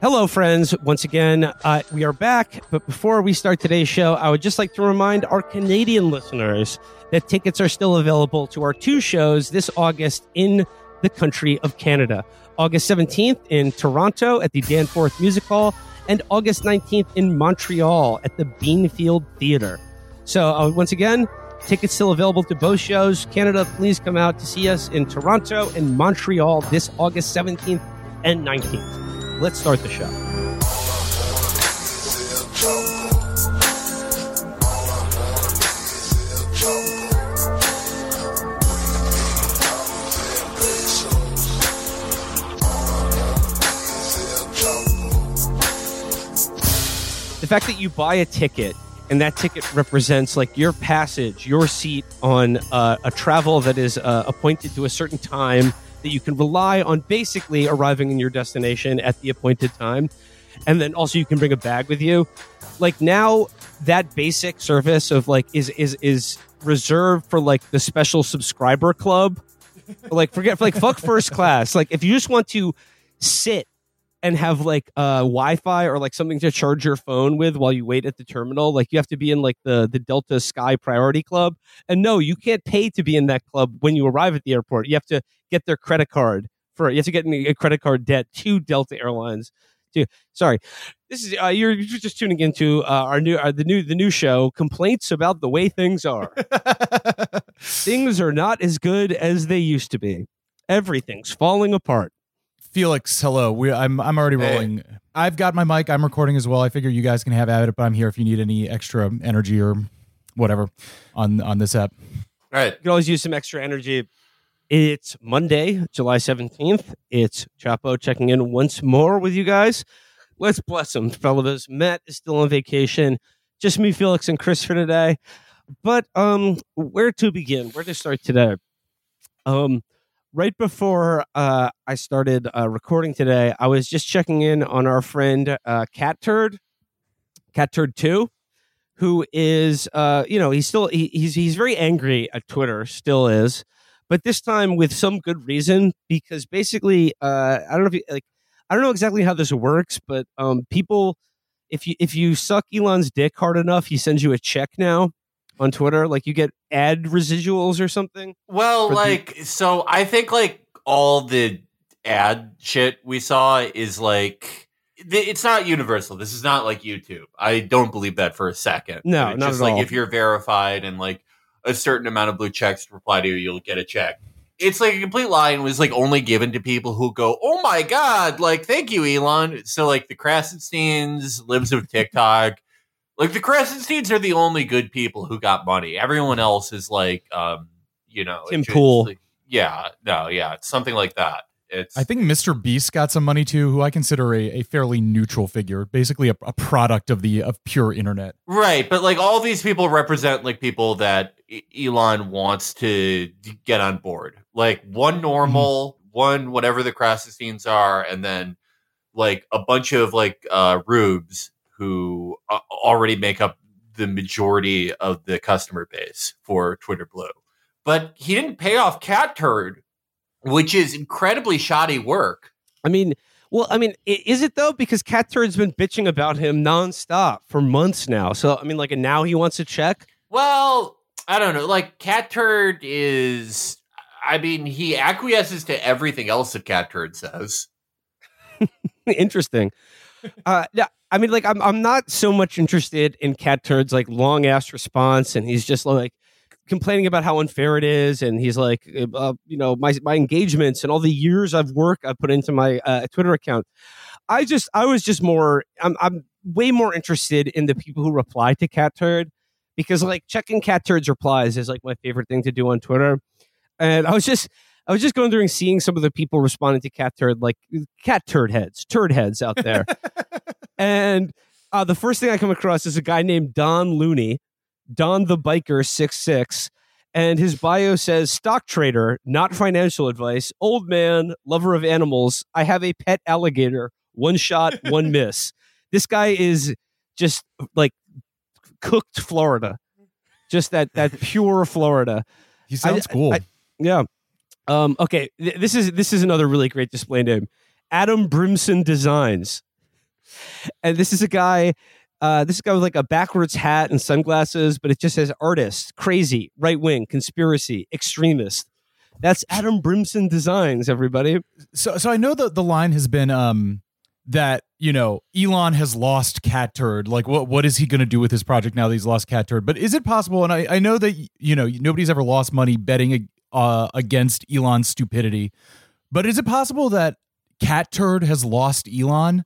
Hello, friends. Once again, uh, we are back. But before we start today's show, I would just like to remind our Canadian listeners that tickets are still available to our two shows this August in the country of Canada. August 17th in Toronto at the Danforth Music Hall, and August 19th in Montreal at the Beanfield Theatre. So, uh, once again, tickets still available to both shows. Canada, please come out to see us in Toronto and Montreal this August 17th and 19th. Let's start the show. The fact that you buy a ticket and that ticket represents like your passage, your seat on uh, a travel that is uh, appointed to a certain time that you can rely on basically arriving in your destination at the appointed time. And then also you can bring a bag with you. Like now that basic service of like is is is reserved for like the special subscriber club. like forget like fuck first class. Like if you just want to sit and have like uh Wi-Fi or like something to charge your phone with while you wait at the terminal, like you have to be in like the the Delta Sky Priority Club. And no, you can't pay to be in that club when you arrive at the airport. You have to get their credit card for you have to get a credit card debt to Delta Airlines. To sorry, this is uh, you're, you're just tuning into uh, our new uh, the new the new show complaints about the way things are. things are not as good as they used to be. Everything's falling apart. Felix, hello. We, I'm I'm already Hey. rolling. I've got my mic. I'm recording as well. I figure you guys can have at it, but I'm here if you need any extra energy or whatever on on this app. All right. You can always use some extra energy. It's Monday, July 17th. It's Chapo checking in once more with you guys. Let's bless them, fellas. Matt is still on vacation. Just me, Felix, and Chris for today. But um, where to begin? Where to start today? Um, right before uh, I started uh, recording today, I was just checking in on our friend uh, Cat Turd, Cat Turd Two, who is uh, you know he's still he, he's he's very angry at Twitter, still is, but this time with some good reason because basically uh, I don't know if you, like I don't know exactly how this works, but um, people if you if you suck Elon's dick hard enough, he sends you a check now on Twitter, like you get ad residuals or something. Well, For the- like, so I think like all the ad shit we saw is like, it's not universal. This is not like YouTube. I don't believe that for a second. No, It's not just at like all. if you're verified and like a certain amount of blue checks to reply to you, you'll get a check. It's like a complete lie and was like only given to people who go, oh my god, like thank you, Elon. So like the Krassensteins, libs of TikTok. Like the Krassensteins are the only good people who got money. Everyone else is like, um, you know, Tim Pool. like- yeah, no, yeah, it's something like that. It's I think Mr. Beast got some money too, who I consider a, a fairly neutral figure, basically a, a product of the of pure internet. right, but like all these people represent like people that Elon wants to get on board. Like one normal, one whatever the Krassensteins are, and then like a bunch of like uh rubes who uh, already make up the majority of the customer base for Twitter Blue. But he didn't pay off Cat Turd, which is incredibly shoddy work. I mean, well, I mean, is it though? Because Cat Turd's been bitching about him nonstop for months now. So I mean, like, and now he wants a check. Well, I don't know. Like Cat Turd is I mean, he acquiesces to everything else that Cat Turd says. Interesting. Uh, yeah, I mean, like, I'm I'm not so much interested in Cat Turd's like long ass response, and he's just like complaining about how unfair it is, and he's like, uh, you know, my my engagements and all the years of work I put into my uh, Twitter account. I just, I was just more, I'm I'm way more interested in the people who reply to Cat Turd because like checking Cat Turd's replies is like my favorite thing to do on Twitter, and I was just. I was just going through and seeing some of the people responding to cat turd, like cat turd heads, turd heads out there. and uh, the first thing I come across is a guy named Don Looney, Don the Biker six six, and his bio says stock trader, not financial advice, old man, lover of animals. I have a pet alligator, one shot, one miss. This guy is just like cooked Florida, just that that pure Florida. He sounds cool. I- Yeah. Um, okay, th- this is this is another really great display name. Adam Brimson Designs. And this is a guy. Uh, this guy with like a backwards hat and sunglasses, but it just says artist, crazy, right wing, conspiracy, extremist. That's Adam Brimson Designs, everybody. So, so I know that the line has been um, that you know Elon has lost Cat Turd. Like, what what is he going to do with his project now that he's lost Cat Turd? But is it possible? And I, I know that you know nobody's ever lost money betting uh, against Elon's stupidity, but is it possible that Cat Turd has lost Elon?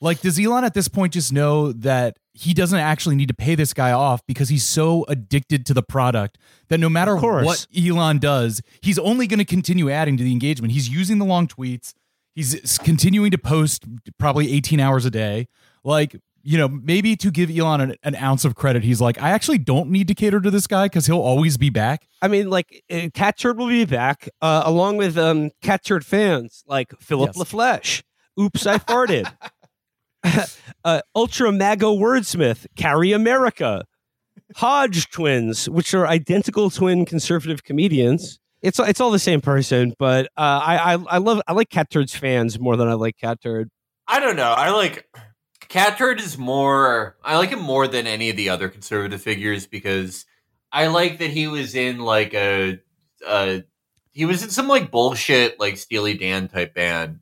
Like, does Elon at this point just know that he doesn't actually need to pay this guy off because he's so addicted to the product that no matter what Elon does, he's only going to continue adding to the engagement. He's using the long tweets. He's continuing to post probably 18 hours a day. Like, you know, maybe to give Elon an, an ounce of credit, he's like, I actually don't need to cater to this guy because he'll always be back. I mean, like, uh, Cat Turd will be back uh, along with um, fans like Philip yes. LaFleche. Oops, I farted. uh, Ultra Mago Wordsmith, Carry America, Hodge twins, which are identical twin conservative comedians. It's it's all the same person, but uh, I, I I love I like Cat Turd's fans more than I like Cat Turd. I don't know. I like Cat Turd is more. I like him more than any of the other conservative figures because I like that he was in like a, a he was in some like bullshit like Steely Dan type band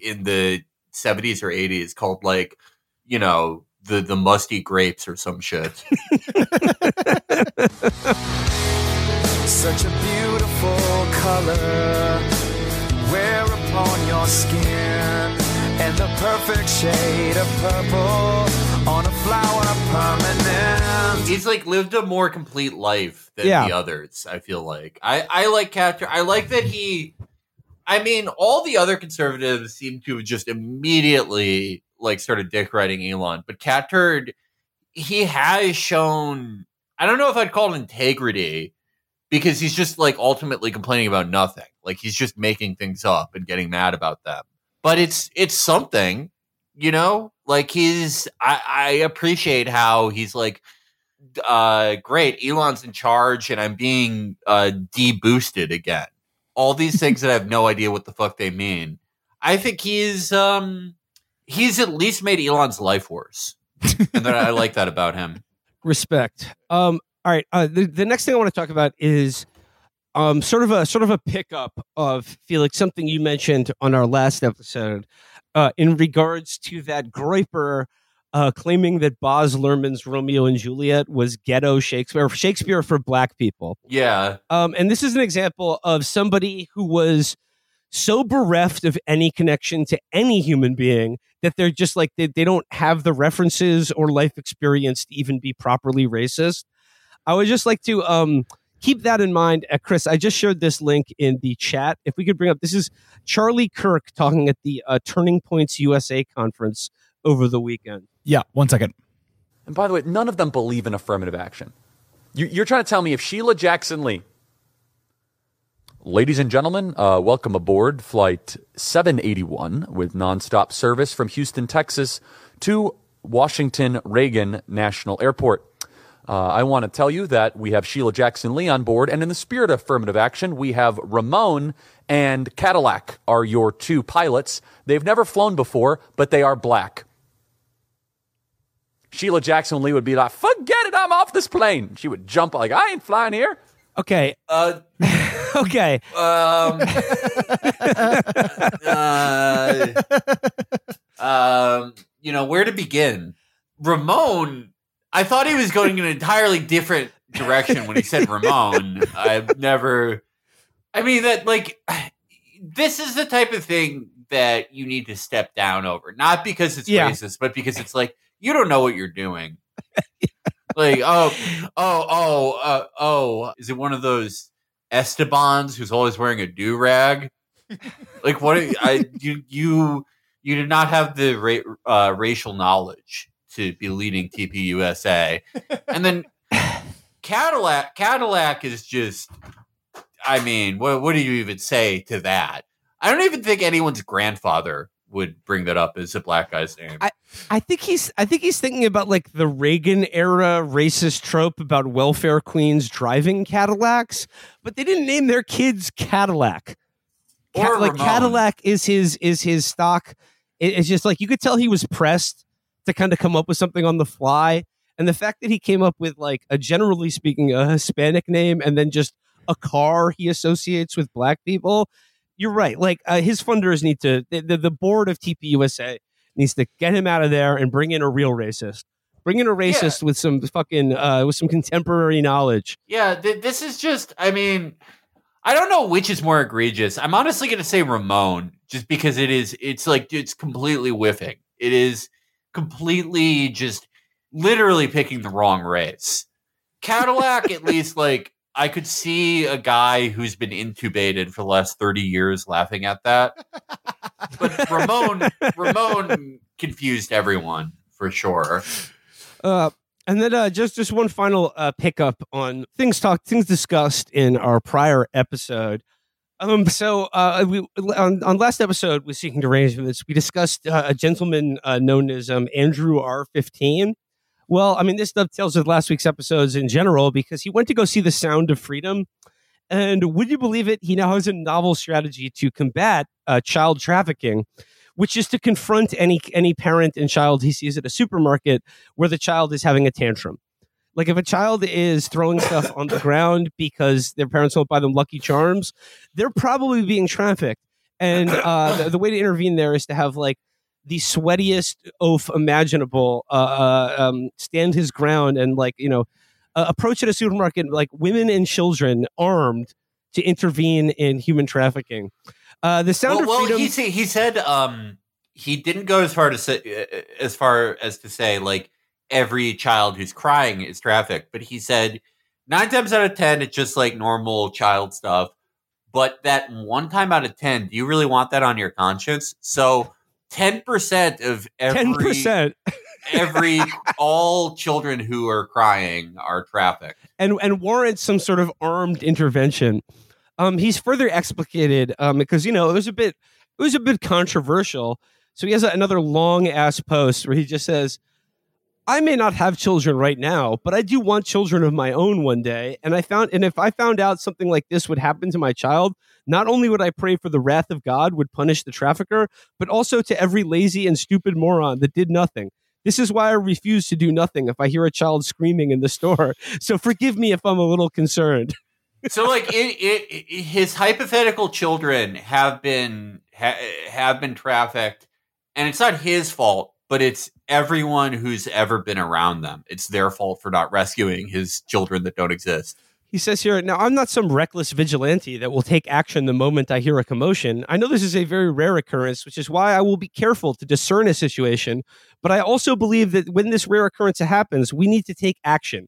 in the 70s or 80s called like, you know, the the musty grapes or some shit. Such a beautiful color wear upon your skin and the perfect shade of purple on a flower permanent. He's like lived a more complete life than yeah. the others, I feel like. I I like Catcher. I like that he I mean, all the other conservatives seem to have just immediately like started dick riding Elon, but Cat Turd, he has shown. I don't know if I'd call it integrity because he's just like ultimately complaining about nothing. Like he's just making things up and getting mad about them. But it's it's something, you know. Like he's I, I appreciate how he's like uh great elon's in charge and i'm being uh deboosted again all these things that I have no idea what the fuck they mean. I think he's um he's at least made Elon's life worse. and that I like that about him. Respect. Um all right, uh, the, the next thing I want to talk about is um sort of a sort of a pickup of Felix something you mentioned on our last episode uh in regards to that Groyper uh, claiming that Baz Luhrmann's Romeo and Juliet was ghetto Shakespeare, Shakespeare for black people. Yeah. Um, and this is an example of somebody who was so bereft of any connection to any human being that they're just like, they, they don't have the references or life experience to even be properly racist. I would just like to um, keep that in mind. Uh, Chris, I just shared this link in the chat. If we could bring up, this is Charlie Kirk talking at the uh, Turning Points USA conference over the weekend. Yeah, one second. And by the way, none of them believe in affirmative action. You're trying to tell me if Sheila Jackson Lee, ladies and gentlemen, uh, welcome aboard flight 781 with nonstop service from Houston, Texas to Washington Reagan National Airport. Uh, I want to tell you that we have Sheila Jackson Lee on board, and in the spirit of affirmative action, we have Ramon and Cadillac are your two pilots. They've never flown before, but they are black. Sheila Jackson Lee would be like, forget it, I'm off this plane. She would jump like, I ain't flying here. Okay. Uh, okay. Um, uh, um, you know, where to begin? Ramon, I thought he was going in an entirely different direction when he said Ramon. I've never, I mean, that like, this is the type of thing that you need to step down over. Not because it's yeah. racist, but because it's like, you don't know what you're doing. like, oh, oh, oh, uh, oh, is it one of those Estebans who's always wearing a do rag? like, what? I you you you did not have the ra- uh, racial knowledge to be leading TPUSA, and then Cadillac Cadillac is just. I mean, what what do you even say to that? I don't even think anyone's grandfather would bring that up as a black guy's name. I, I think he's I think he's thinking about like the Reagan era racist trope about welfare queens driving Cadillacs, but they didn't name their kids Cadillac. Or like Cadillac is his is his stock. it's just like you could tell he was pressed to kind of come up with something on the fly. And the fact that he came up with like a generally speaking a Hispanic name and then just a car he associates with black people, you're right. Like uh, his funders need to the, the, the board of TPUSA needs to get him out of there and bring in a real racist. Bring in a racist with some fucking uh, with some contemporary knowledge. Yeah, th- this is just. I mean, I don't know which is more egregious. I'm honestly going to say Ramon, just because it is. It's like it's completely whiffing. It is completely just literally picking the wrong race. Cadillac, at least, like I could see a guy who's been intubated for the last 30 years laughing at that. But Ramon, Ramon confused everyone for sure. Uh, and then uh, just just one final uh, pickup on things talked things discussed in our prior episode. Um, so uh, we on, on last episode with Seeking Derangements, we discussed uh, a gentleman uh, known as um, Andrew R. Fifteen. Well, I mean, this dovetails with last week's episodes in general because he went to go see The Sound of Freedom, and would you believe it? He now has a novel strategy to combat uh, child trafficking which is to confront any any parent and child he sees at a supermarket where the child is having a tantrum. Like if a child is throwing stuff on the ground because their parents won't buy them Lucky Charms, they're probably being trafficked. And uh, the, the, way to intervene there is to have like the sweatiest oaf imaginable uh, uh, um, stand his ground and like you know uh, approach at a supermarket like women and children armed to intervene in human trafficking. Uh, the sound well, of well, freedom. He, he said um, he didn't go as far to say uh, as far as to say like every child who's crying is trafficked, but he said nine times out of ten it's just like normal child stuff. But that one time out of ten, do you really want that on your conscience? So ten percent of every ten percent. every all children who are crying are trafficked and and warrants some sort of armed intervention um, he's further explicated um, because you know it was a bit it was a bit controversial. So he has another long ass post where he just says, "I may not have children right now, but I do want children of my own one day." And I found, and if I found out something like this would happen to my child, not only would I pray for the wrath of God would punish the trafficker, but also to every lazy and stupid moron that did nothing. This is why I refuse to do nothing if I hear a child screaming in the store. So forgive me if I'm a little concerned. so like it, it, it, his hypothetical children have been ha, have been trafficked and it's not his fault but it's everyone who's ever been around them. It's their fault for not rescuing his children that don't exist. He says here now i'm not some reckless vigilante that will take action the moment i hear a commotion. I know this is a very rare occurrence which is why i will be careful to discern a situation. But i also believe that when this rare occurrence happens we need to take action.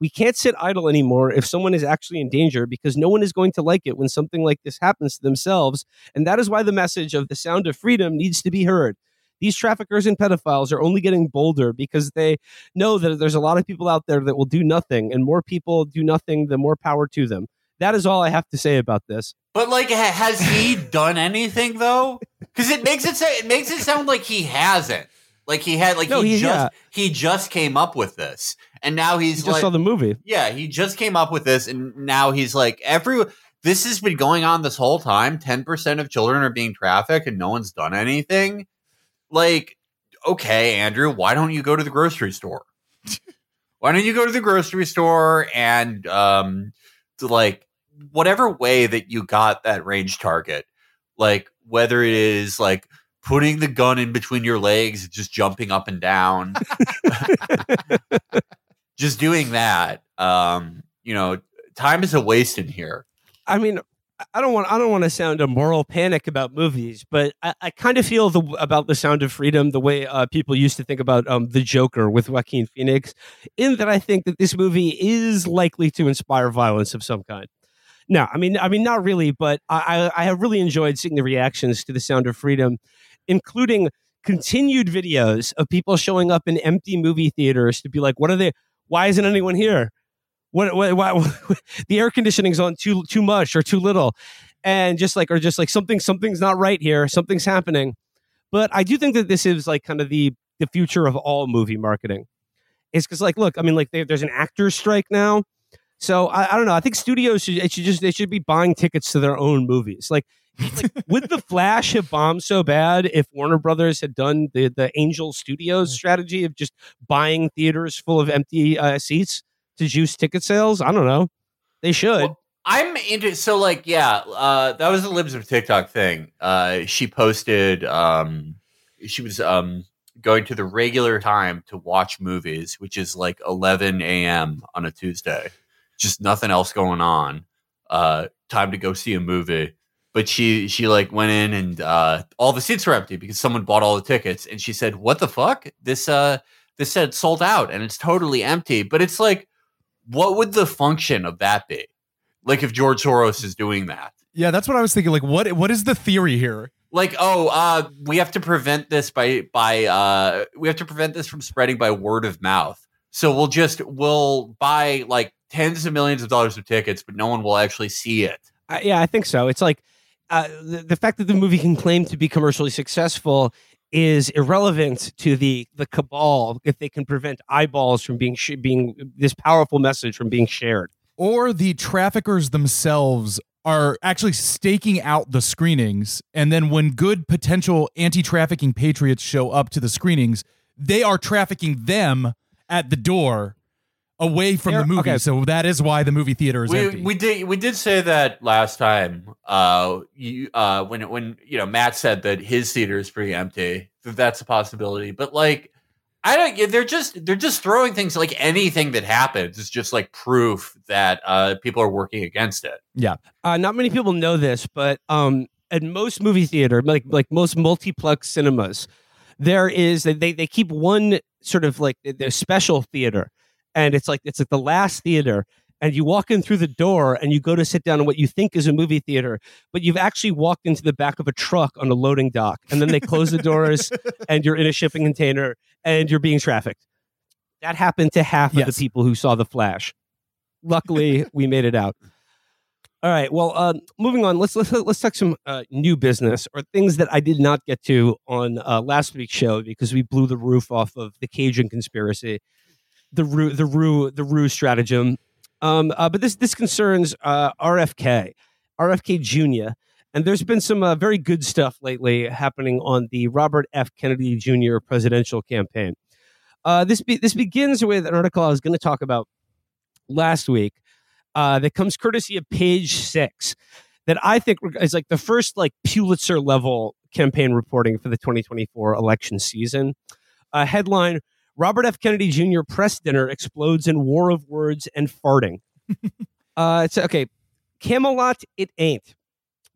We can't sit idle anymore if someone is actually in danger because no one is going to like it when something like this happens to themselves. And that is why the message of the sound of freedom needs to be heard. These traffickers and pedophiles are only getting bolder because they know that there's a lot of people out there that will do nothing, and more people do nothing, the more power to them. That is all I have to say about this. But like, has he done anything though? Because it makes it say, it makes it sound like he hasn't. Like he had, like no, he, he, just yeah. he just came up with this, and now he's he just like, saw the movie. Yeah, he just came up with this, and now he's like, every this has been going on this whole time. Ten percent of children are being trafficked, and no one's done anything. Like, okay, Andrew, why don't you go to the grocery store? why don't you go to the grocery store and um, to like whatever way that you got that range target, like whether it is like putting the gun in between your legs, just jumping up and down. just doing that. Um, you know, time is a waste in here. I mean, I don't want I don't want to sound a moral panic about movies, but I, I kind of feel the about the Sound of Freedom the way uh, people used to think about um, the Joker with Joaquin Phoenix, in that I think that this movie is likely to inspire violence of some kind. No, I mean, I mean, not really, but I, I, I have really enjoyed seeing the reactions to the Sound of Freedom, including continued videos of people showing up in empty movie theaters to be like, "What are they? Why isn't anyone here? What? what why, the air conditioning's on too too much or too little?" And just like, or just like something something's not right here. Something's happening. But I do think that this is like kind of the the future of all movie marketing. Is because like, look, I mean, like there's an actors strike now. So I, I don't know. I think studios should, it should just they should be buying tickets to their own movies. Like, like would the Flash have bombed so bad if Warner Brothers had done the the Angel Studios strategy of just buying theaters full of empty uh, seats to juice ticket sales? I don't know. They should. Well, I'm into so like yeah, uh, that was the libs of TikTok thing. Uh, she posted um, she was um going to the regular time to watch movies, which is like 11 a.m. on a Tuesday. Just nothing else going on. Uh, time to go see a movie. But she she like went in and uh, all the seats were empty because someone bought all the tickets. And she said, "What the fuck? This uh this said sold out and it's totally empty." But it's like, what would the function of that be? Like if George Soros is doing that. Yeah, that's what I was thinking. Like, what what is the theory here? like oh uh we have to prevent this by by uh we have to prevent this from spreading by word of mouth so we'll just we'll buy like tens of millions of dollars of tickets but no one will actually see it uh, yeah i think so it's like uh, the, the fact that the movie can claim to be commercially successful is irrelevant to the the cabal if they can prevent eyeballs from being sh- being this powerful message from being shared or the traffickers themselves are actually staking out the screenings. And then when good potential anti trafficking patriots show up to the screenings, they are trafficking them at the door away from They're, the movie. Okay. So that is why the movie theater is we, empty. We did we did say that last time. Uh, you, uh, when when you know Matt said that his theater is pretty empty. That's a possibility, but like I don't. They're just they're just throwing things like anything that happens is just like proof that uh, people are working against it. Yeah. Uh, not many people know this, but um, at most movie theater, like like most multiplex cinemas, there is they they keep one sort of like their special theater, and it's like it's like the last theater, and you walk in through the door and you go to sit down in what you think is a movie theater, but you've actually walked into the back of a truck on a loading dock. And then they close the doors and you're in a shipping container and you're being trafficked. That happened to half yes. of the people who saw the flash. Luckily, we made it out. All right. Well, uh, moving on. Let's let's let's talk some uh, new business or things that I did not get to on uh, last week's show because we blew the roof off of the Cajun conspiracy, the Rue the Rue the Rue stratagem um, uh, but this this concerns uh, RFK, RFK Jr. And there's been some uh, very good stuff lately happening on the Robert F. Kennedy Jr. presidential campaign. Uh, this be- this begins with an article I was going to talk about last week uh, that comes courtesy of Page Six, that I think is like the first like Pulitzer level campaign reporting for the 2024 election season. Uh, headline Robert F. Kennedy Jr. press dinner explodes in war of words and farting. uh, it's okay. Camelot, it ain't.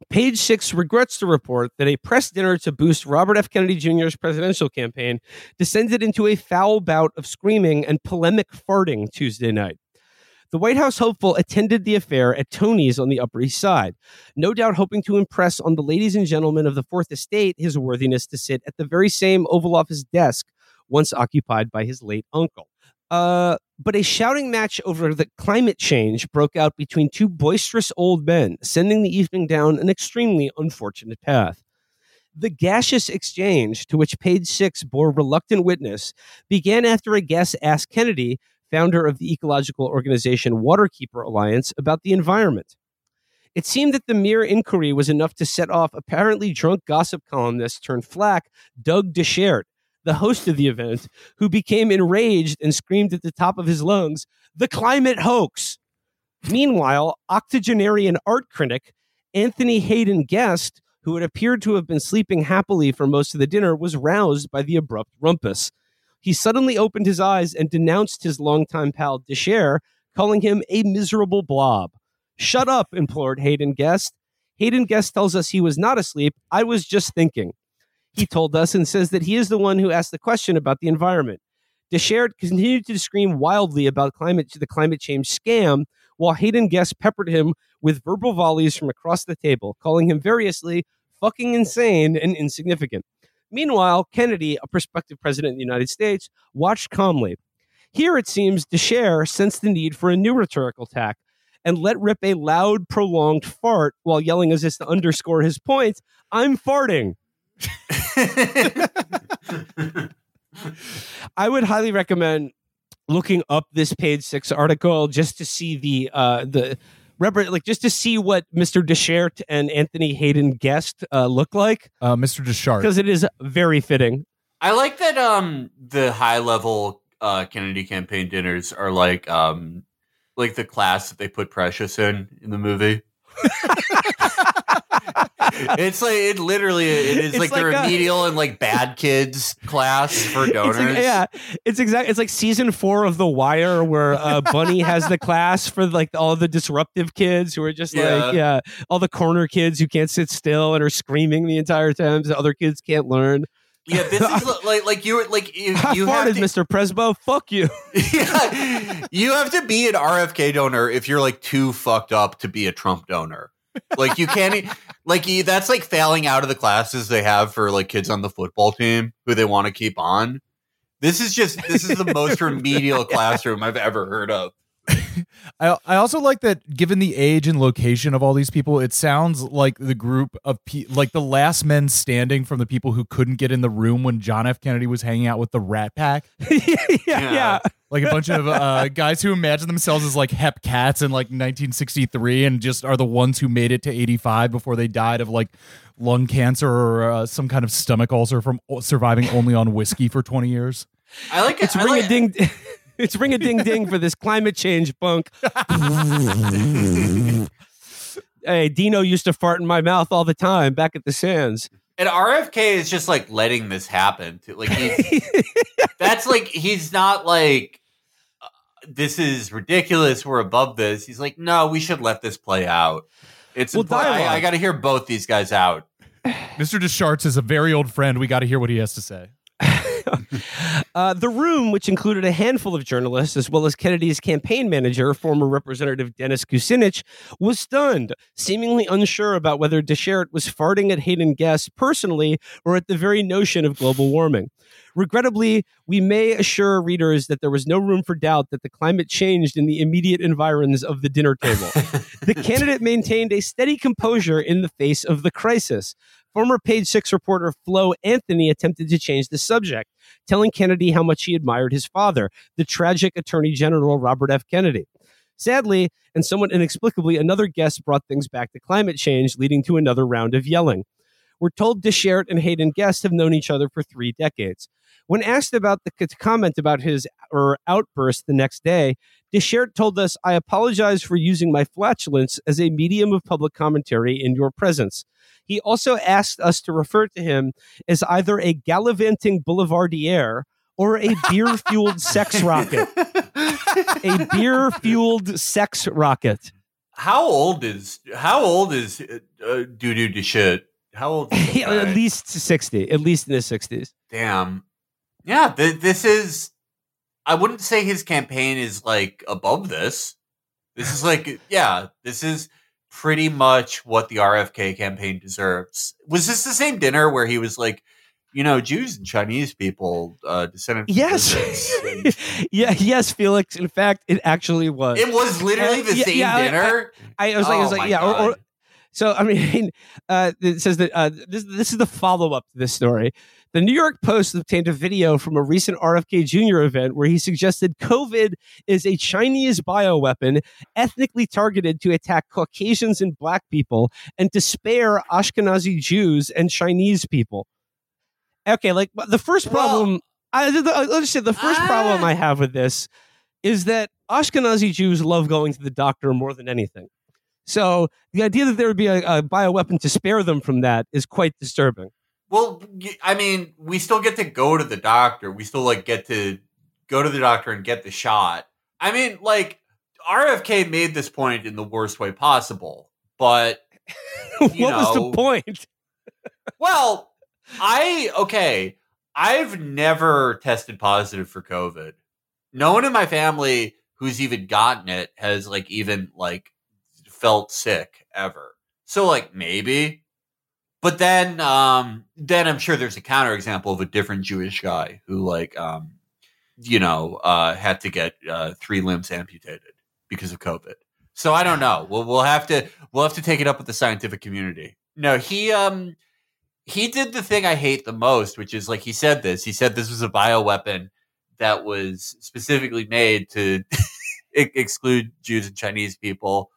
Page six regrets to report that a press dinner to boost Robert F. Kennedy Jr.'s presidential campaign descended into a foul bout of screaming and polemic farting Tuesday night. The White House hopeful attended the affair at Tony's on the Upper East Side, no doubt hoping to impress on the ladies and gentlemen of the Fourth Estate his worthiness to sit at the very same Oval Office desk once occupied by his late uncle. Uh, but a shouting match over the climate change broke out between two boisterous old men, sending the evening down an extremely unfortunate path. The gaseous exchange, to which page six bore reluctant witness, began after a guest asked Kennedy, founder of the ecological organization Waterkeeper Alliance, about the environment. It seemed that the mere inquiry was enough to set off apparently drunk gossip columnist turned flack Doug Dechert, the host of the event, who became enraged and screamed at the top of his lungs, the climate hoax. Meanwhile, octogenarian art critic Anthony Haden-Guest, who had appeared to have been sleeping happily for most of the dinner, was roused by the abrupt rumpus. He suddenly opened his eyes and denounced his longtime pal Dechert, calling him a miserable blob. Shut up, implored Haden-Guest. Hayden Guest tells us he was not asleep. I was just thinking he told us and says that he is the one who asked the question about the environment. Dechert continued to scream wildly about climate the climate change scam, while Haden-Guest peppered him with verbal volleys from across the table, calling him variously fucking insane and insignificant. Meanwhile, Kennedy, a prospective president of the United States, watched calmly. Here, it seems, Dechert sensed the need for a new rhetorical tack and let rip a loud, prolonged fart while yelling as if to underscore his point I'm farting. I would highly recommend looking up this page six article just to see the uh, the like just to see what Mr. Dechert and Anthony Haden-Guest uh, look like. Uh, Mr. Dechert, because it is very fitting. I like that um the high level uh, Kennedy campaign dinners are like um like the class that they put Precious in in the movie. it's like it literally it is like, like, the remedial a, and like bad kids class for donors. It's like, yeah, it's exactly it's like season four of The Wire where uh, Bunny has the class for like all the disruptive kids who are just yeah. like yeah, all the corner kids who can't sit still and are screaming the entire time so other kids can't learn. Yeah, this is like like you were like you, you have to, Mr. Prezbo. Fuck you. yeah, you have to be an RFK donor if you're like too fucked up to be a Trump donor. Like you can't like that's like failing out of the classes they have for like kids on the football team who they want to keep on. This is just this is the most remedial classroom I've ever heard of. I I also like that given the age and location of all these people, it sounds like the group of pe- like the last men standing from the people who couldn't get in the room when John F. Kennedy was hanging out with the Rat Pack. yeah, yeah, yeah, Like a bunch of uh, guys who imagine themselves as like Hep Cats in like 1963 and just are the ones who made it to 85 before they died of like lung cancer or uh, some kind of stomach ulcer from surviving only on whiskey for 20 years. I like it. It's ring like- a ding. It's ring a ding ding for this climate change bunk. hey, Dino used to fart in my mouth all the time back at the Sands. And RFK is just like letting this happen. To, like that's like he's not like uh, this is ridiculous. We're above this. He's like, no, we should let this play out. It's well, I, I got to hear both these guys out. Mr. Dechert's is a very old friend. We got to hear what he has to say. uh, the room, which included a handful of journalists as well as Kennedy's campaign manager, former Representative Dennis Kucinich, was stunned, seemingly unsure about whether Dechert was farting at Haden-Guest personally or at the very notion of global warming. Regrettably, we may assure readers that there was no room for doubt that the climate changed in the immediate environs of the dinner table. the candidate maintained a steady composure in the face of the crisis. Former Page Six reporter Flo Anthony attempted to change the subject, telling Kennedy how much he admired his father, the tragic Attorney General Robert F. Kennedy. Sadly, and somewhat inexplicably, another guest brought things back to climate change, leading to another round of yelling. We're told Dechert and Haden-Guest have known each other for three decades. When asked about the comment about his or outburst the next day, Dechert told us, I apologize for using my flatulence as a medium of public commentary in your presence. He also asked us to refer to him as either a gallivanting boulevardier or a beer fueled sex rocket. a beer fueled sex rocket. How old is how old is uh, doo doo shit? How old? at least sixty. At least in his sixties. Damn. Yeah. Th- this is. I wouldn't say his campaign is like above this. This is like yeah. This is pretty much what the RFK campaign deserves. Was this the same dinner where he was like, you know, Jews and Chinese people uh, descended from yes, yeah, yes, Felix. In fact, it actually was. It was literally the uh, same yeah, dinner. I, I, I, was like, oh I was like, yeah, or, or, so I mean, uh, it says that uh, this this is the follow up to this story. The New York Post obtained a video from a recent RFK Jr. event where he suggested COVID is a Chinese bioweapon ethnically targeted to attack Caucasians and black people and to spare Ashkenazi Jews and Chinese people. Okay, like the first problem, well, I, the, let's just say the first uh, problem I have with this is that Ashkenazi Jews love going to the doctor more than anything. So the idea that there would be a, a bioweapon to spare them from that is quite disturbing. Well, I mean, we still get to go to the doctor. We still like get to go to the doctor and get the shot. I mean, like RFK made this point in the worst way possible, but what know, was the point? well, I okay. I've never tested positive for COVID. No one in my family who's even gotten it has like even like felt sick ever. So like maybe but then, um, then I'm sure there's a counterexample of a different Jewish guy who, like, um, you know, uh, had to get uh, three limbs amputated because of COVID. So I don't know. We'll we'll have to we'll have to take it up with the scientific community. No, he um he did the thing I hate the most, which is like he said this. He said this was a bioweapon that was specifically made to exclude Jews and Chinese people.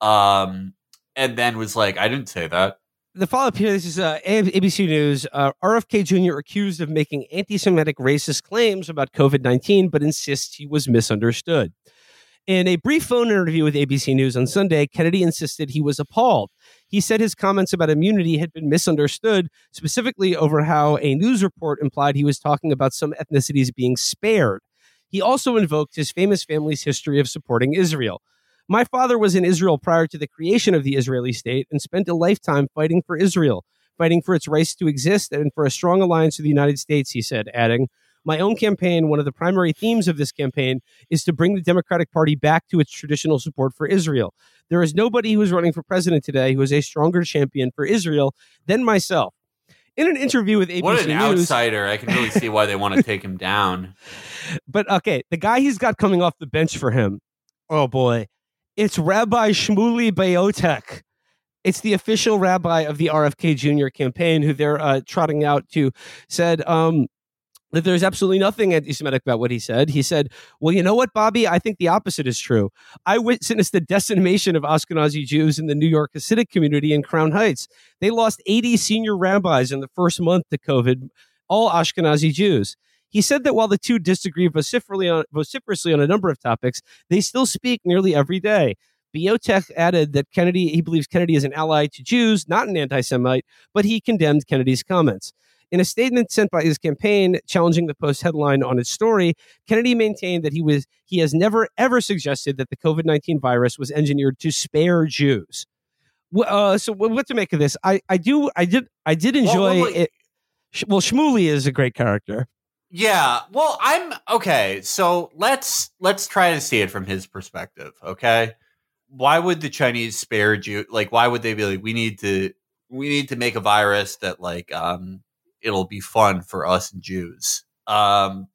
Um, and then was like, I didn't say that. The follow up here this is uh, ABC News. Uh, RFK Jr. accused of making anti Semitic racist claims about COVID 19, but insists he was misunderstood. In a brief phone interview with ABC News on Sunday, Kennedy insisted he was appalled. He said his comments about immunity had been misunderstood, specifically over how a news report implied he was talking about some ethnicities being spared. He also invoked his famous family's history of supporting Israel. My father was in Israel prior to the creation of the Israeli state and spent a lifetime fighting for Israel, fighting for its rights to exist and for a strong alliance with the United States, he said, adding, my own campaign, one of the primary themes of this campaign is to bring the Democratic Party back to its traditional support for Israel. There is nobody who is running for president today who is a stronger champion for Israel than myself. In an interview with ABC What an News, outsider. I can really see why they want to take him down. but okay, the guy he's got coming off the bench for him, oh boy, it's Rabbi Shmuley Boteach. It's the official rabbi of the RFK Jr. campaign, who they're uh, trotting out to said, um, that there's absolutely nothing anti-Semitic about what he said. He said, "Well, you know what, Bobby? I think the opposite is true. I witnessed the decimation of Ashkenazi Jews in the New York Hasidic community in Crown Heights. They lost 80 senior rabbis in the first month to COVID, all Ashkenazi Jews." He said that while the two disagree vociferously on, vociferously on a number of topics, they still speak nearly every day. Boteach added that Kennedy, he believes Kennedy is an ally to Jews, not an anti Semite, but he condemned Kennedy's comments. In a statement sent by his campaign challenging the Post headline on its story, Kennedy maintained that he was he has never ever suggested that the COVID nineteen virus was engineered to spare Jews. Uh, so what to make of this? I, I do I did I did enjoy well, well, it. Well, Shmuley is a great character. Yeah. Well, I'm okay. So let's let's try to see it from his perspective. Okay. Why would the Chinese spare Jew? Like, why would they be like, we need to we need to make a virus that like um it'll be fun for us Jews. Um,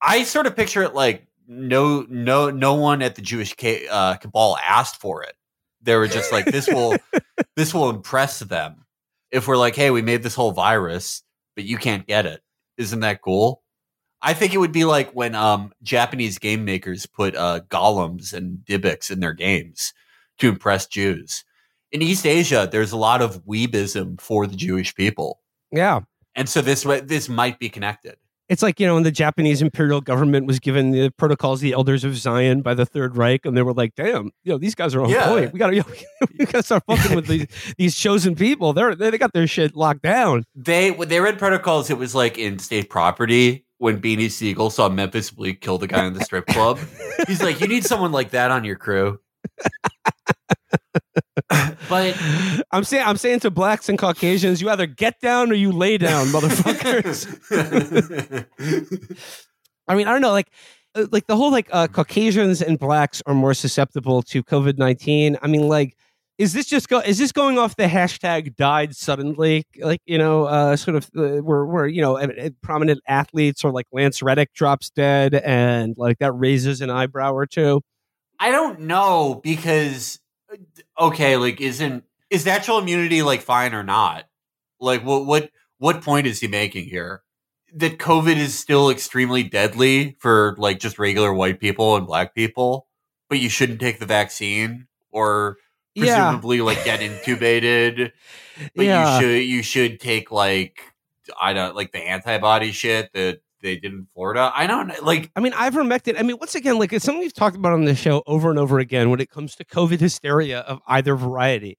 I sort of picture it like no no no one at the Jewish uh, cabal asked for it. They were just like this will this will impress them if we're like, hey, we made this whole virus, but you can't get it. Isn't that cool? I think it would be like when um, Japanese game makers put uh, golems and Dybbuks in their games to impress Jews. In East Asia, there's a lot of weebism for the Jewish people. Yeah. And so this this might be connected. It's like, you know, when the Japanese imperial government was given the protocols, the elders of Zion by the Third Reich, and they were like, damn, you know, these guys are on Yeah. point. We gotta you know, we gotta start fucking with these these chosen people. They're they they got their shit locked down. They when they read protocols, it was like in state property when Beanie Sigel saw Memphis Bleek kill the guy in the strip club. He's like, you need someone like that on your crew. but I'm saying I'm saying to blacks and Caucasians, you either get down or you lay down, motherfuckers. I mean, I don't know, like uh, like the whole like uh, Caucasians and blacks are more susceptible to COVID nineteen. I mean, like, is this just go? Is this going off the hashtag died suddenly? Like, you know, uh, sort of uh, where where you know prominent athletes or like Lance Reddick drops dead, and like that raises an eyebrow or two. I don't know because okay, like isn't is natural immunity like fine or not? Like what what what point is he making here? That COVID is still extremely deadly for like just regular white people and black people, but you shouldn't take the vaccine or Yeah. presumably like get intubated. But Yeah. you should you should take like I don't like the antibody shit that they did in Florida. I don't know, like I mean, ivermectin. I mean, once again, like it's something we've talked about on the show over and over again when it comes to COVID hysteria of either variety.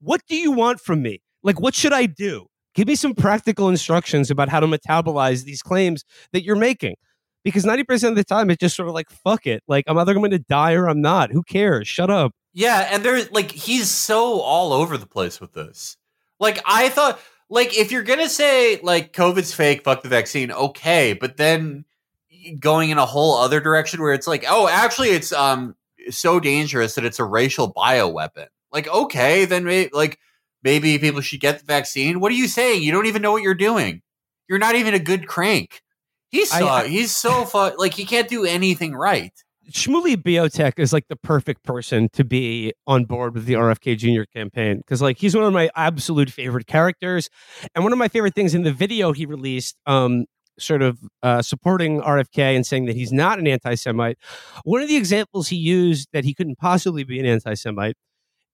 What do you want from me? Like, what should I do? Give me some practical instructions about how to metabolize these claims that you're making. Because 90% of the time, it's just sort of like, fuck it. Like, I'm either going to die or I'm not. Who cares? Shut up. Yeah, and there's like he's so all over the place with this. Like I thought like if you're going to say like COVID's fake, fuck the vaccine, okay, but then going in a whole other direction where it's like, "Oh, actually it's um so dangerous that it's a racial bioweapon." Like, okay, then may- like maybe people should get the vaccine. What are you saying? You don't even know what you're doing. You're not even a good crank. He's so, I- he's so fu- like he can't do anything right. Shmuley Boteach is like the perfect person to be on board with the RFK Jr. campaign because like he's one of my absolute favorite characters, and one of my favorite things in the video he released. Um, sort of uh, supporting RFK and saying that he's not an anti-Semite. One of the examples he used that he couldn't possibly be an anti-Semite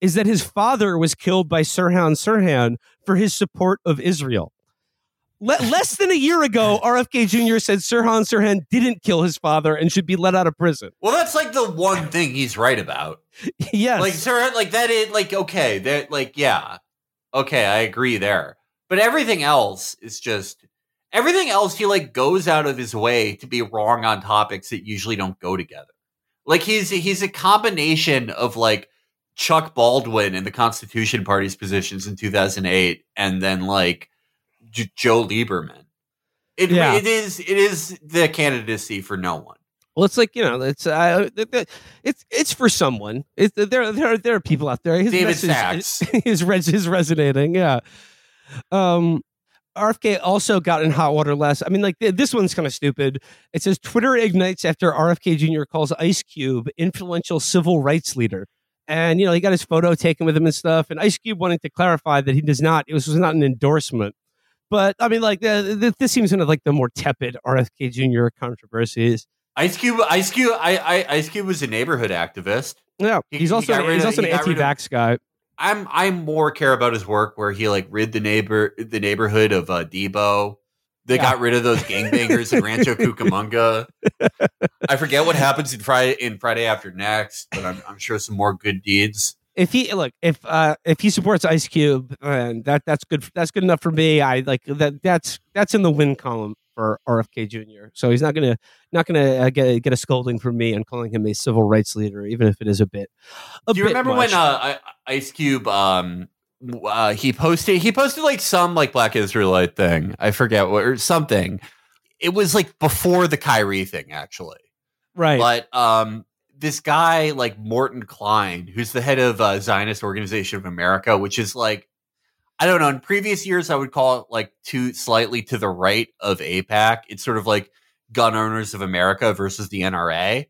is that his father was killed by Sirhan Sirhan for his support of Israel. Le- less than a year ago, RFK Jr. said Sirhan Sirhan didn't kill his father and should be let out of prison. Well, that's like the one thing he's right about. yes, Like, Sirhan, like that is like okay, that like yeah, okay, I agree there. But everything else is just everything else. He like goes out of his way to be wrong on topics that usually don't go together. Like he's he's a combination of like Chuck Baldwin and the Constitution Party's positions in 2008, and then like J- Joe Lieberman. It, Yeah. it is it is the candidacy for no one. Well, it's like you know, it's uh, it's it's for someone. It's there. There are there are people out there. His David message Sacks. is is resonating. Yeah. Um, RFK also got in hot water last. I mean, like th- this one's kind of stupid. It says Twitter ignites after RFK Jr. calls Ice Cube influential civil rights leader. And you know he got his photo taken with him and stuff. And Ice Cube wanted to clarify that he does not. It was, was not an endorsement. But I mean, like uh, th- this seems kind of like the more tepid RFK Jr. controversies. Ice Cube, Ice Cube, I, I, Ice Cube was a neighborhood activist. Yeah, He- he's also rid he's of- also an he anti-vax guy. I'm I more care about his work where he like rid the neighbor the neighborhood of uh, Debo. They Yeah. got rid of those gangbangers in Rancho Cucamonga. I forget what happens in Friday in Friday After Next, but I'm, I'm sure some more good deeds. If he look, if uh if he supports Ice Cube, and that that's good. That's good enough for me. I like that. That's that's in the win column for RFK Jr. So he's not gonna not gonna uh, get get a scolding from me on calling him a civil rights leader, even if it is a bit. A Do you bit remember much. when uh, Ice Cube um uh, he posted he posted like some like Black Israelite thing. I forget what or something. It was like before the Kyrie thing actually. right? But um, this guy like Morton Klein, who's the head of uh, Zionist Organization of America, which is like I don't know. In previous years, I would call it like too slightly to the right of AIPAC. It's sort of like Gun Owners of America versus the NRA.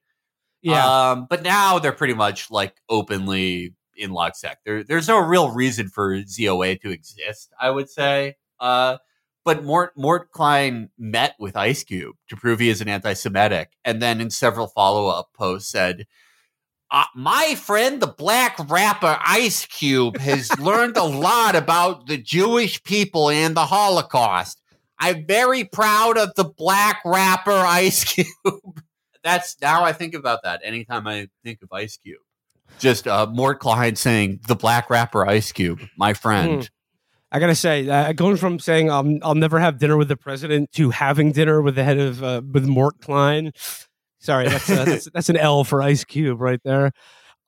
yeah, Um, but now they're pretty much like openly in lockstep. There, there's no real reason for ZOA to exist, I would say. Uh, but Mort, Mort Klein met with Ice Cube to prove he is an anti Semitic. And then in several follow up posts said, uh, my friend, the black rapper Ice Cube, has learned a lot about the Jewish people and the Holocaust. I'm very proud of the black rapper Ice Cube that's now I think about that anytime I think of Ice Cube. Just uh, Mort Klein saying the black rapper Ice Cube, my friend. I gotta say, uh, going from saying um, I'll never have dinner with the president to having dinner with the head of uh, with Mort Klein. Sorry, that's, uh, that's that's an L for Ice Cube right there.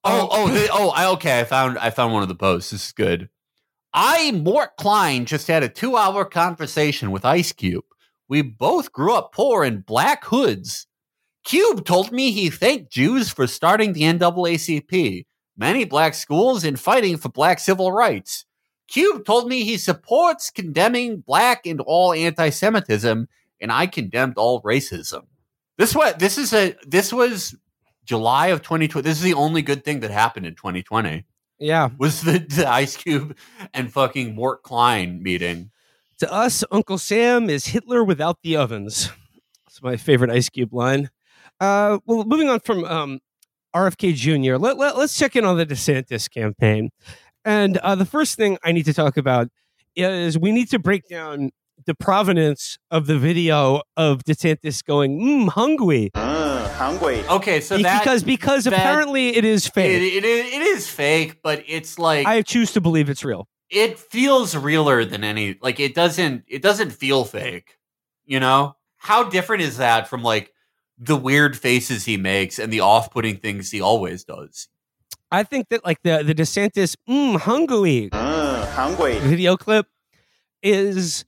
Oh, oh, the, oh! I okay. I found I found one of the posts. This is good. I Mort Klein just had a two-hour conversation with Ice Cube. We both grew up poor in black hoods. Cube told me he thanked Jews for starting the NAACP, many black schools, and fighting for black civil rights. Cube told me he supports condemning black and all anti-Semitism, and I condemned all racism. This what this is a this was July of 2020. This is the only good thing that happened in 2020 Yeah, was the, the Ice Cube and fucking Mort Klein meeting. to us, Uncle Sam is Hitler without the ovens. It's my favorite Ice Cube line. Uh, well, moving on from um, RFK Jr., let, let, us check in on the DeSantis campaign. And uh, the first thing I need to talk about is we need to break down the provenance of the video of DeSantis going, mmm, hungry. Okay, so that because because that- apparently it is it, fake. it, is, it is fake, but it's like I choose to believe it's real. it feels realer than any. Like it doesn't it doesn't feel fake. You know how different is that from like the weird faces he makes and the off-putting things he always does? I think that like the the DeSantis mm, hungry video clip is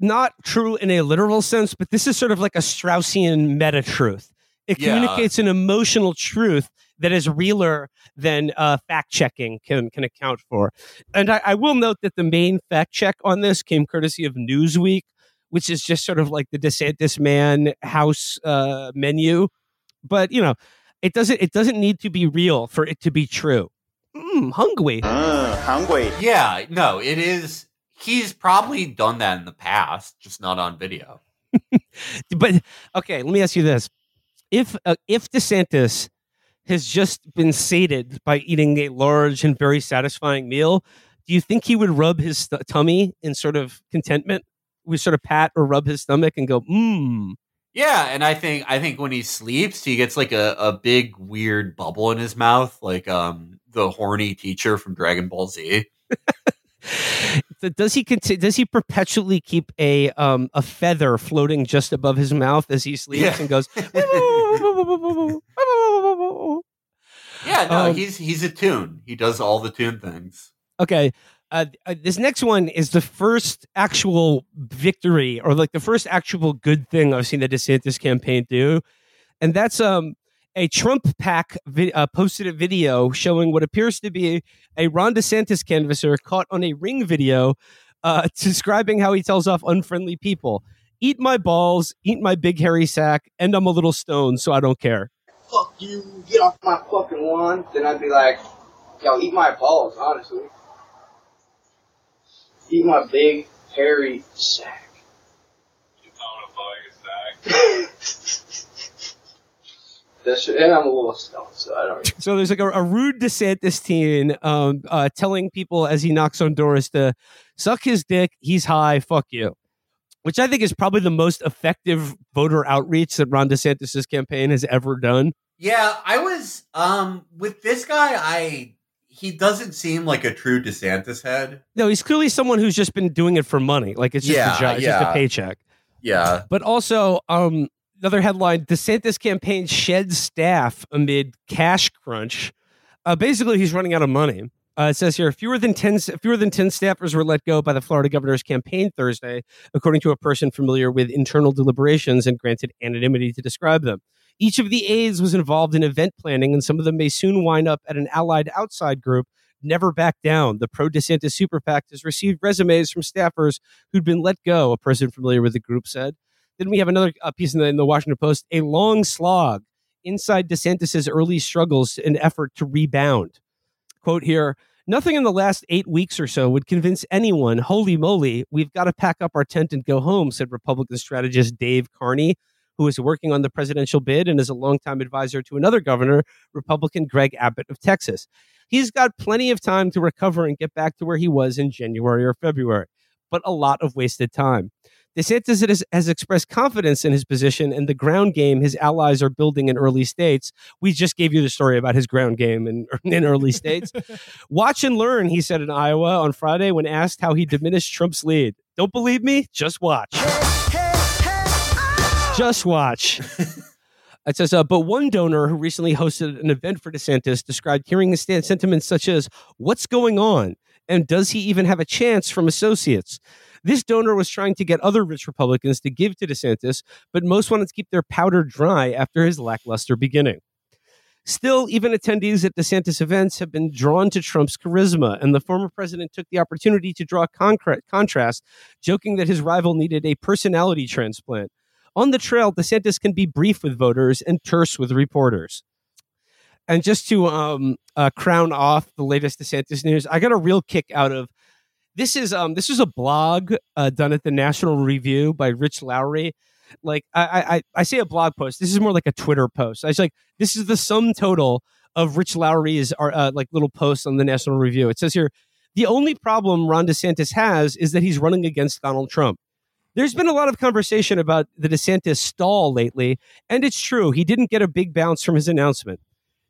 not true in a literal sense, but this is sort of like a Straussian meta truth. It Yeah. communicates an emotional truth that is realer than uh, fact checking can can account for. And I, I will note that the main fact check on this came courtesy of Newsweek, which is just sort of like the DeSantis man house uh, menu. But you know, it doesn't it doesn't need to be real for it to be true. Mm, hungry. Yeah, no, it is. He's probably done that in the past, just not on video. but okay, let me ask you this: if uh, if DeSantis has just been sated by eating a large and very satisfying meal, do you think he would rub his st- tummy in sort of contentment? We sort of pat or rub his stomach and go, mmm. Yeah, and I think I think when he sleeps, he gets like a, a big weird bubble in his mouth, like um the horny teacher from Dragon Ball Z. does he conti- does he perpetually keep a um a feather floating just above his mouth as he sleeps Yeah. and goes Yeah, no, Um, he's he's a toon. He does all the toon things. Okay. Uh, uh, this next one is the first actual victory, or like the first actual good thing I've seen the DeSantis campaign do, and that's um a Trump PAC vi- uh, posted a video showing what appears to be a Ron DeSantis canvasser caught on a ring video, uh, describing how he tells off unfriendly people. Eat my balls, eat my big hairy sack, and I'm a little stoned, so I don't care. fuck you, get off my fucking lawn, then I'd be like, yo, eat my balls, honestly. Eat my big, hairy sack. That's and I'm a little stoned, so I don't. So there's like a, a rude DeSantis teen um, uh, telling people as he knocks on doors to suck his dick. He's high. Fuck you. Which I think is probably the most effective voter outreach that Ron DeSantis' campaign has ever done. Yeah, I was um with this guy. I he doesn't seem like a true DeSantis head. No, he's clearly someone who's just been doing it for money. Like it's just Yeah, a job, it's just a paycheck. Yeah, But also, um, another headline: DeSantis campaign sheds staff amid cash crunch. Uh, basically, he's running out of money. Uh, it says here fewer than ten fewer than ten staffers were let go by the Florida governor's campaign Thursday, according to a person familiar with internal deliberations and granted anonymity to describe them. Each of the aides was involved in event planning, and some of them may soon wind up at an allied outside group. Never back down. The pro DeSantis super PAC has received resumes from staffers who'd been let go. A person familiar with the group said. Then we have another uh, piece in the, in the Washington Post: a long slog inside DeSantis's early struggles and effort to rebound. Quote here: Nothing in the last eight weeks or so would convince anyone. Holy moly, we've got to pack up our tent and go home," said Republican strategist Dave Carney, who is working on the presidential bid and is a longtime advisor to another governor, Republican Greg Abbott of Texas. He's got plenty of time to recover and get back to where he was in January or February, but a lot of wasted time. DeSantis has, has expressed confidence in his position and the ground game his allies are building in early states. We just gave you the story about his ground game in, in early states. Watch and learn, he said in Iowa on Friday when asked how he diminished Trump's lead. Don't believe me? Just watch. Just watch. It says, uh, but one donor who recently hosted an event for DeSantis described hearing his sentiments such as, What's going on? And does he even have a chance from associates? This donor was trying to get other rich Republicans to give to DeSantis, but most wanted to keep their powder dry after his lackluster beginning. Still, even attendees at DeSantis events have been drawn to Trump's charisma, and the former president took the opportunity to draw contrast, joking that his rival needed a personality transplant. On the trail, DeSantis can be brief with voters and terse with reporters. And just to um, uh, crown off the latest DeSantis news, I got a real kick out of this. Is um, this is a blog uh, done at the National Review by Rich Lowry. Like I, I, I say a blog post. This is more like a Twitter post. I was like, this is the sum total of Rich Lowry's uh, like little posts on the National Review. It says here, the only problem Ron DeSantis has is that he's running against Donald Trump. There's been a lot of conversation about the DeSantis stall lately, and it's true. He didn't get a big bounce from his announcement.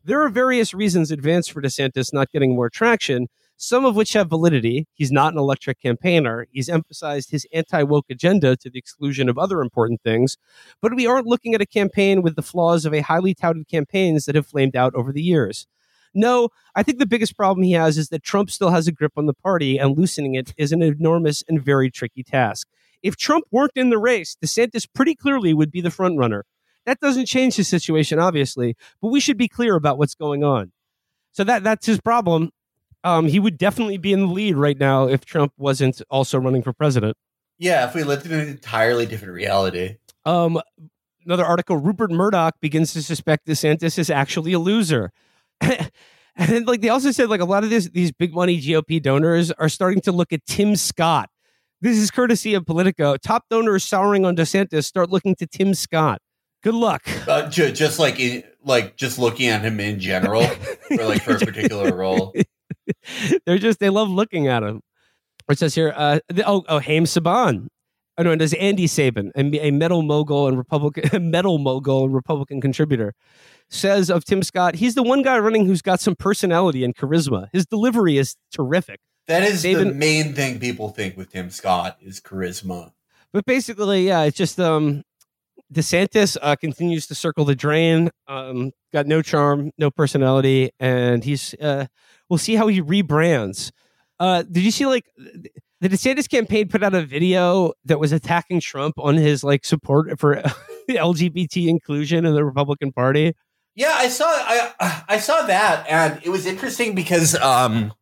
There are various reasons advanced for DeSantis not getting more traction, some of which have validity. He's not an electric campaigner. He's emphasized his anti woke agenda to the exclusion of other important things. But we aren't looking at a campaign with the flaws of a highly touted campaigns that have flamed out over the years. No, I think the biggest problem he has is that Trump still has a grip on the party, and loosening it is an enormous and very tricky task. If Trump weren't in the race, DeSantis pretty clearly would be the front runner. That doesn't change the situation, obviously, but we should be clear about what's going on. So that that's his problem. Um, he would definitely be in the lead right now if Trump wasn't also running for president. yeah. If we lived in an entirely different reality, Um, another article: Rupert Murdoch begins to suspect DeSantis is actually a loser. and then, like they also said, like a lot of this, these big money GOP donors are starting to look at Tim Scott, This is courtesy of Politico. Top donors souring on DeSantis start looking to Tim Scott. Good luck. Uh, ju- just like in, like just looking at him in general, or like for a particular role. They're just they love looking at him. It says here, uh, the, oh, oh, Haim Saban. Oh no, it does Andy Sabin, a, a metal mogul and Republican metal mogul and Republican contributor, says of Tim Scott, he's the one guy running who's got some personality and charisma. His delivery is terrific. That is the Sabin- main thing people think with Tim Scott is charisma. But basically, yeah, it's just um DeSantis uh, continues to circle the drain. Um, got no charm, no personality, and he's uh, we'll see how he rebrands. Uh, did you see like the DeSantis campaign put out a video that was attacking Trump on his like support for LGBT inclusion in the Republican Party? Yeah, I saw I I saw that, and it was interesting because um,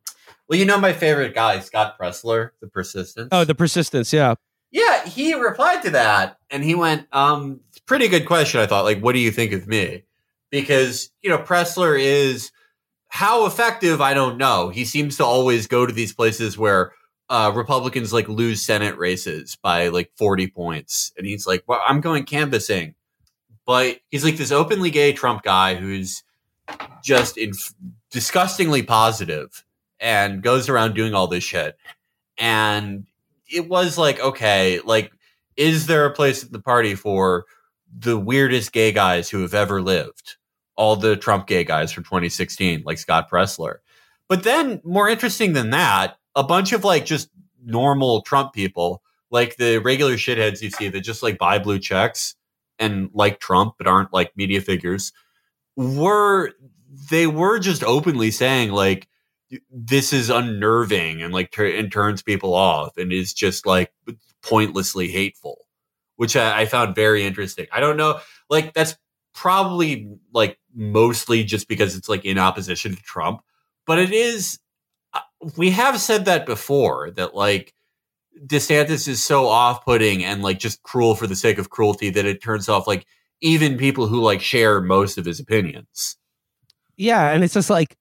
well, you know my favorite guy, Scott Presler, the Persistence. Oh, the persistence, yeah. yeah, he replied to that, and he went, um, it's a pretty good question. I thought, like, what do you think of me? Because you know, Presler is how effective I don't know. He seems to always go to these places where uh, Republicans like lose Senate races by like forty points, and he's like, well, I'm going canvassing but he's like this openly gay Trump guy who's just inf- disgustingly positive and goes around doing all this shit. And it was like, okay, like, is there a place at the party for the weirdest gay guys who have ever lived? All the Trump gay guys from 2016, like Scott Presler. But then, more interesting than that, a bunch of like just normal Trump people, like the regular shitheads you see that just like buy blue checks and like Trump, but aren't like media figures, were they were just openly saying like this is unnerving and like and turns people off and is just like pointlessly hateful, which I, I found very interesting. I don't know, like that's probably like mostly just because it's like in opposition to Trump, but it is. uh, We have said that before that like DeSantis is so off-putting and like just cruel for the sake of cruelty that it turns off like even people who like share most of his opinions. Yeah, and it's just like,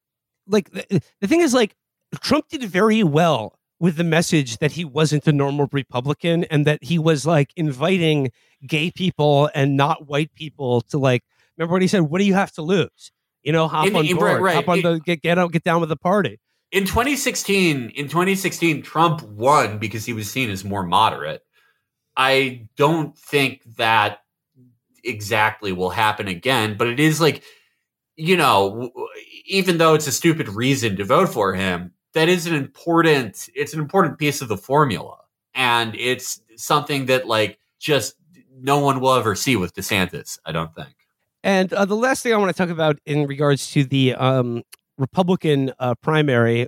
like the, the thing is, like Trump did very well with the message that he wasn't a normal Republican and that he was like inviting gay people and not white people to like. Remember what he said? What do you have to lose? You know, hop In- on in- board, right, hop on It- the get get out, get down with the party. In 2016, in 2016 Trump won because he was seen as more moderate. I don't think that exactly will happen again, but it is like you know, even though it's a stupid reason to vote for him, that is an important it's an important piece of the formula. And it's something that like just no one will ever see with DeSantis, I don't think. And uh, the last thing I want to talk about in regards to the um, Republican uh, primary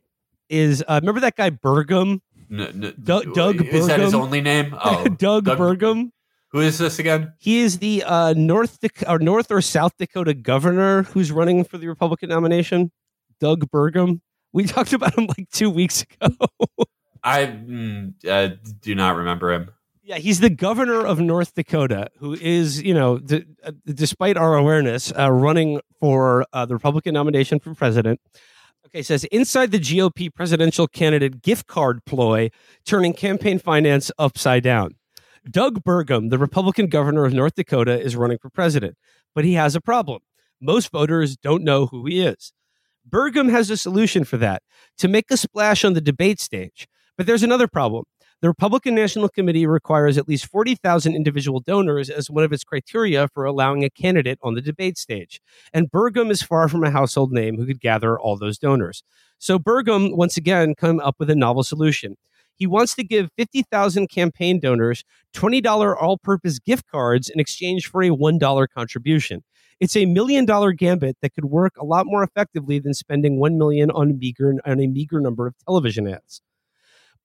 is uh, remember that guy Burgum, N- n- Doug- Doug is that his only name? Oh, Doug, Doug- Burgum. Who is this again? He is the uh, North or North or South Dakota governor who's running for the Republican nomination. Doug Burgum. We talked about him like two weeks ago. I mm, uh, do not remember him. yeah, he's the governor of North Dakota, who is, you know, d- uh, despite our awareness, uh, running for uh, the Republican nomination for president. Okay, says inside the GOP presidential candidate gift card ploy, turning campaign finance upside down. Doug Burgum, the Republican governor of North Dakota, is running for president, but he has a problem. Most voters don't know who he is. Burgum has a solution for that to make a splash on the debate stage. But there's another problem. The Republican National Committee requires at least 40,000 individual donors as one of its criteria for allowing a candidate on the debate stage. And Burgum is far from a household name who could gather all those donors. So Burgum, once again, come up with a novel solution. He wants to give 50,000 campaign donors $20 all purpose gift cards in exchange for a $1 contribution. It's a million dollar gambit that could work a lot more effectively than spending 1 million on meager on a meager number of television ads.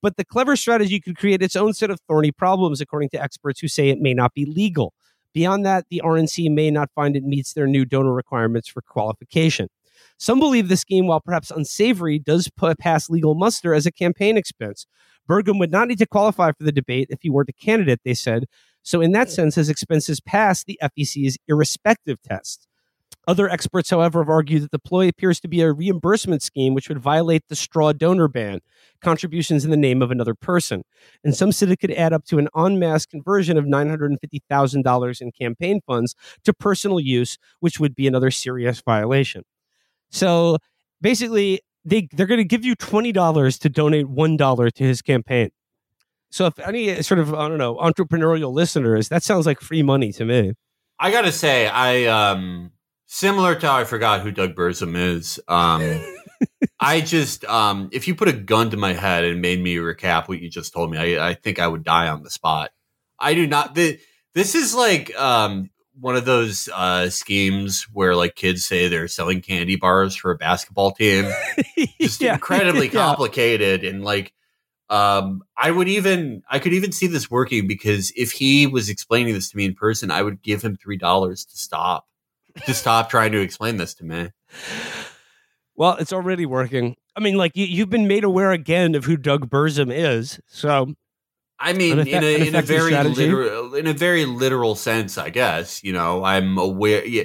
But the clever strategy could create its own set of thorny problems, according to experts who say it may not be legal. Beyond that, the RNC may not find it meets their new donor requirements for qualification. Some believe the scheme, while perhaps unsavory, does pass legal muster as a campaign expense. Burgum would not need to qualify for the debate if he weren't a candidate, they said. So, in that hmm. sense, his expenses pass the FEC's irrespective test. Other experts, however, have argued that the ploy appears to be a reimbursement scheme which would violate the straw donor ban, contributions in the name of another person. And some said it could add up to an en masse conversion of $950,000 in campaign funds to personal use, which would be another serious violation. So basically, they, they're going to give you $20 to donate $1 to his campaign. So if any sort of, I don't know, entrepreneurial listeners, that sounds like free money to me. I gotta say, I um similar to how I forgot who Doug Burzum is. Um, I just um, if you put a gun to my head and made me recap what you just told me, I, I think I would die on the spot. I do not. The, this is like um, one of those uh, schemes where like kids say they're selling candy bars for a basketball team. Just Yeah. incredibly Yeah. complicated and like um I would even I could even see this working because if he was explaining this to me in person, I would give him three dollars to stop. To stop trying to explain this to me. Well, it's already working. I mean, like you, you've been made aware again of who Doug Burzum is. So I mean, An in a in a very strategy? literal in a very literal sense, I guess. You know, I'm aware. Yeah,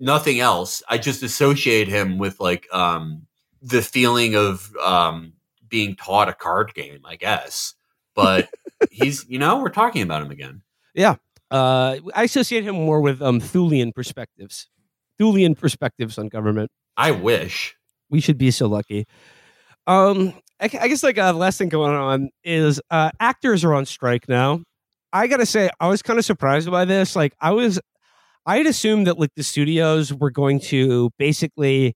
nothing else. I just associate him with like um the feeling of um being taught a card game. I guess, but he's you know we're talking about him again. Yeah, uh, I associate him more with um, Thulean perspectives. Thulean perspectives on government. I wish. We should be so lucky. Um, I, I guess like a the last thing going on is uh, actors are on strike now. I gotta say, I was kind of surprised by this. Like, I was, I had assumed that like the studios were going to basically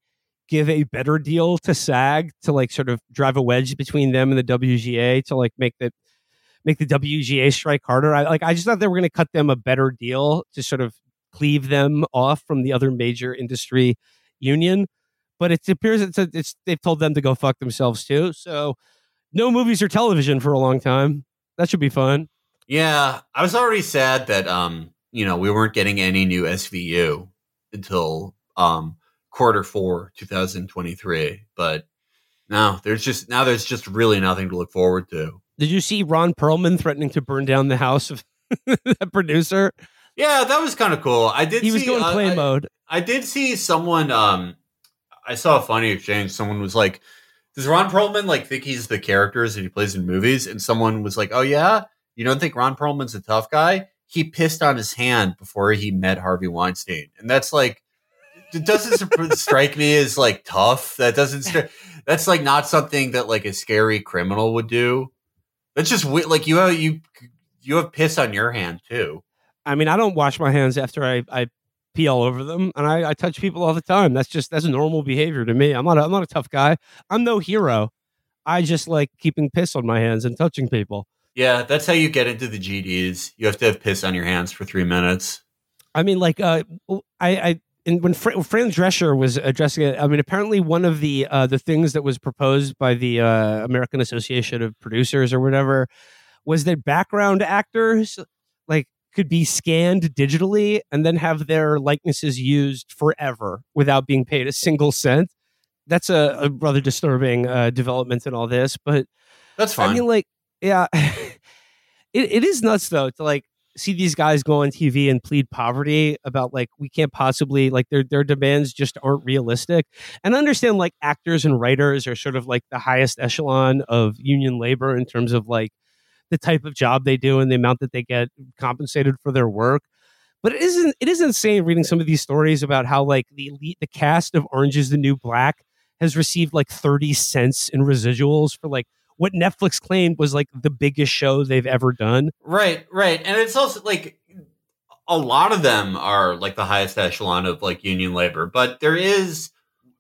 give a better deal to SAG to like sort of drive a wedge between them and the WGA to like make the make the WGA strike harder. I like I just thought they were going to cut them a better deal to sort of cleave them off from the other major industry union. But it appears it's, it's they've told them to go fuck themselves too. So no movies or television for a long time. That should be fun. Yeah, I was already sad that um, you know, we weren't getting any new SVU until um quarter four, 2023. But no, there's just now there's just really nothing to look forward to. Did you see Ron Perlman threatening to burn down the house of the producer? Yeah, that was kind of cool. I did. He was see, going uh, play I, mode. I did see someone. Um, I saw a funny exchange. Someone was like, "Does Ron Perlman like think he's the characters that he plays in movies?" And someone was like, "Oh yeah, you don't think Ron Perlman's a tough guy? He pissed on his hand before he met Harvey Weinstein, and that's like." It doesn't strike me as like tough. That doesn't. Stri- that's like not something that like a scary criminal would do. That's just like you have you you have piss on your hand too. I mean, I don't wash my hands after I, I pee all over them, and I, I touch people all the time. That's just that's normal behavior to me. I'm not a, I'm not a tough guy. I'm no hero. I just like keeping piss on my hands and touching people. Yeah, that's how you get into the GDs. You have to have piss on your hands for three minutes. I mean, like, uh, I, I, and when Fra- Fran Drescher was addressing it, I mean, apparently one of the uh, the things that was proposed by the uh, American Association of Producers or whatever was that background actors like could be scanned digitally and then have their likenesses used forever without being paid a single cent. That's a, a rather disturbing uh, development in all this, but That's fine. I mean, like, yeah, it, it is nuts though to like see these guys go on TV and plead poverty about like we can't possibly like their their demands just aren't realistic. And I understand like actors and writers are sort of like the highest echelon of union labor in terms of like the type of job they do and the amount that they get compensated for their work. But it isn't it is insane reading some of these stories about how like the elite, the cast of Orange is the New Black has received like 30 cents in residuals for like what Netflix claimed was like the biggest show they've ever done. right, right. And it's also like a lot of them are like the highest echelon of like union labor, but there is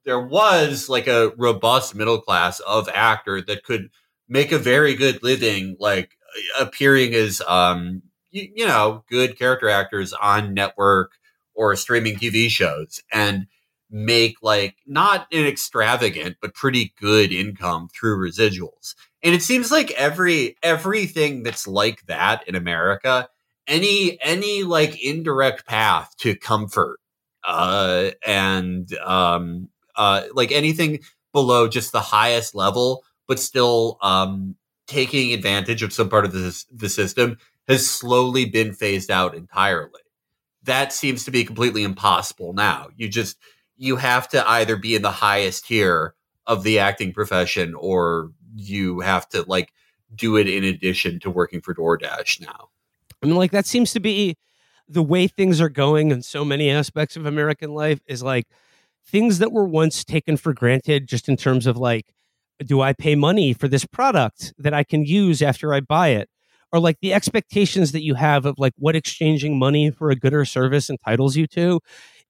there was like a robust middle class of actor that could make a very good living like appearing as um you, you know good character actors on network or streaming TV shows and make like not an extravagant but pretty good income through residuals. And it seems like every everything that's like that in America, any any like indirect path to comfort uh and um uh like anything below just the highest level but still um taking advantage of some part of the the system has slowly been phased out entirely that seems to be completely impossible now. You just you have to either be in the highest tier of the acting profession or you have to like do it in addition to working for DoorDash now. I mean, like that seems to be the way things are going in so many aspects of American life is like things that were once taken for granted just in terms of like do I pay money for this product that I can use after I buy it? Or like the expectations that you have of like what exchanging money for a good or service entitles you to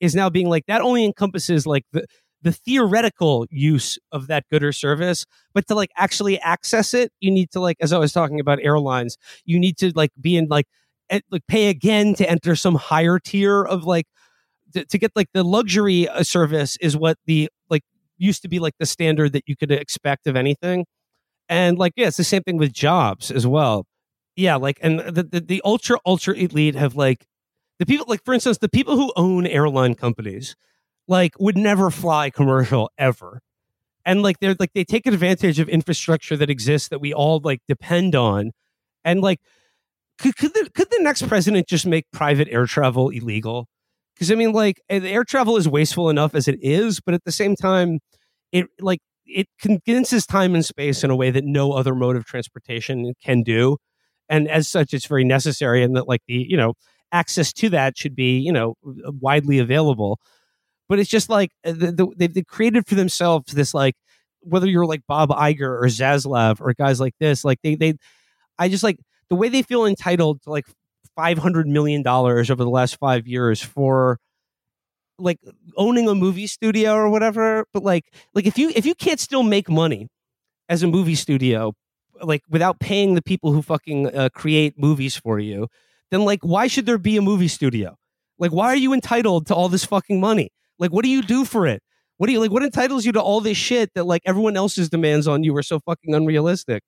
is now being like that only encompasses like the the theoretical use of that good or service, but to like actually access it, you need to like, as I was talking about airlines, you need to like be in like, like pay again to enter some higher tier of like to, to get like the luxury uh, service is what the like used to be like the standard that you could expect of anything, and like yeah, it's the same thing with jobs as well. Yeah, like and the the, the ultra ultra elite have like the people like for instance the people who own airline companies like would never fly commercial ever. And like they're like they take advantage of infrastructure that exists that we all like depend on. And like could, could the could the next president just make private air travel illegal because i mean like eh, air travel is wasteful enough as it is but at the same time it like it condenses time and space in a way that no other mode of transportation can do. And as such it's very necessary and that like the you know access to that should be you know widely available. But it's just like uh, the, the, they've created for themselves this like whether you're like Bob Iger or Zaslav or guys like this, like they they I just like the way they feel entitled to like five hundred million dollars over the last five years for like owning a movie studio or whatever. But like like if you if you can't still make money as a movie studio, like without paying the people who fucking uh, create movies for you, then like why should there be a movie studio? Like why are you entitled to all this fucking money? Like, what do you do for it? What do you like? What entitles you to all this shit that like everyone else's demands on you are so fucking unrealistic?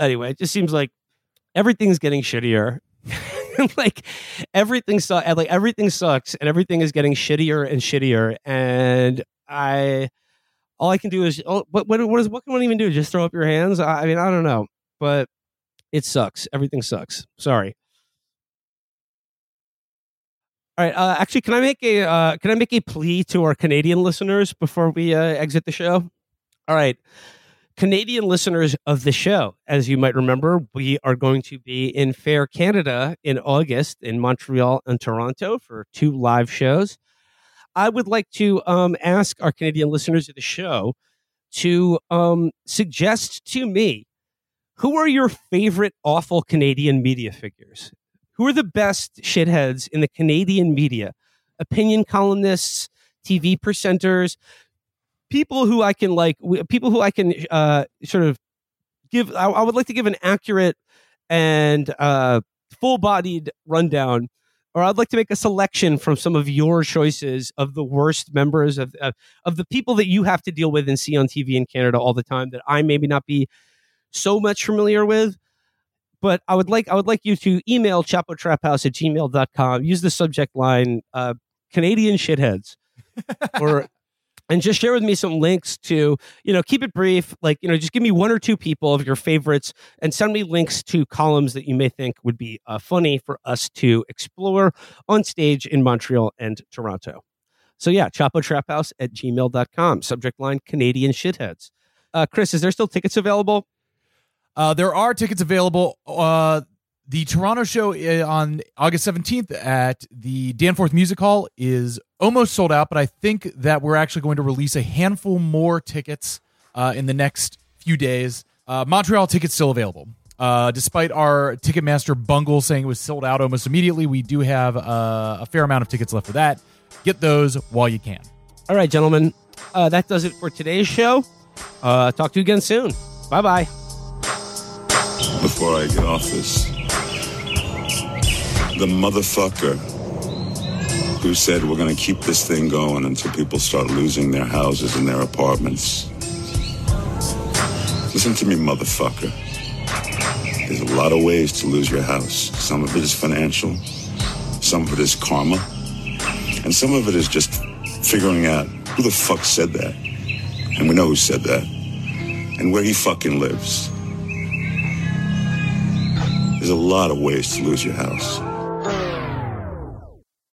Anyway, it just seems like everything's getting shittier. like everything sucks. Like everything sucks, and everything is getting shittier and shittier. And I, all I can do is, oh, what what what, is, what can one even do? Just throw up your hands? I, I mean, I don't know, but it sucks. Everything sucks. Sorry. All right. Uh, actually, can I make a uh, can I make a plea to our Canadian listeners before we uh, exit the show? All right, Canadian listeners of the show, as you might remember, we are going to be in Fair Canada in August in Montreal and Toronto for two live shows. I would like to um, ask our Canadian listeners of the show to um, suggest to me who are your favorite awful Canadian media figures who are the best shitheads in the Canadian media? Opinion columnists, TV presenters, people who I can like, people who I can uh, sort of give. I, I, would like to give an accurate and uh, full-bodied rundown, or I'd like to make a selection from some of your choices of the worst members of of, of the people that you have to deal with and see on TV in Canada all the time that I maybe not be so much familiar with but I would like I would like you to email chapotraphouse at gmail.com. Use the subject line uh, Canadian shitheads. or and just share with me some links to, you know, keep it brief. Like, you know, just give me one or two people of your favorites and send me links to columns that you may think would be uh, funny for us to explore on stage in Montreal and Toronto. So yeah, chapotraphouse at gmail.com. Subject line Canadian shitheads. Uh, Chris, is there still tickets available? Uh, there are tickets available. The Toronto show uh, on August 17th at the Danforth Music Hall is almost sold out, but I think that we're actually going to release a handful more tickets uh, in the next few days. Uh, Montreal tickets still available. Uh, despite our Ticketmaster bungle saying it was sold out almost immediately, we do have uh, a fair amount of tickets left for that. Get those while you can. All right, gentlemen. Uh, that does it for today's show. Uh, talk to you again soon. Bye bye before I get off this. The motherfucker who said we're going to keep this thing going until people start losing their houses and their apartments. Listen to me, motherfucker. There's a lot of ways to lose your house. Some of it is financial, some of it is karma, and some of it is just figuring out who the fuck said that. And we know who said that. And where he fucking lives. There's a lot of ways to lose your house.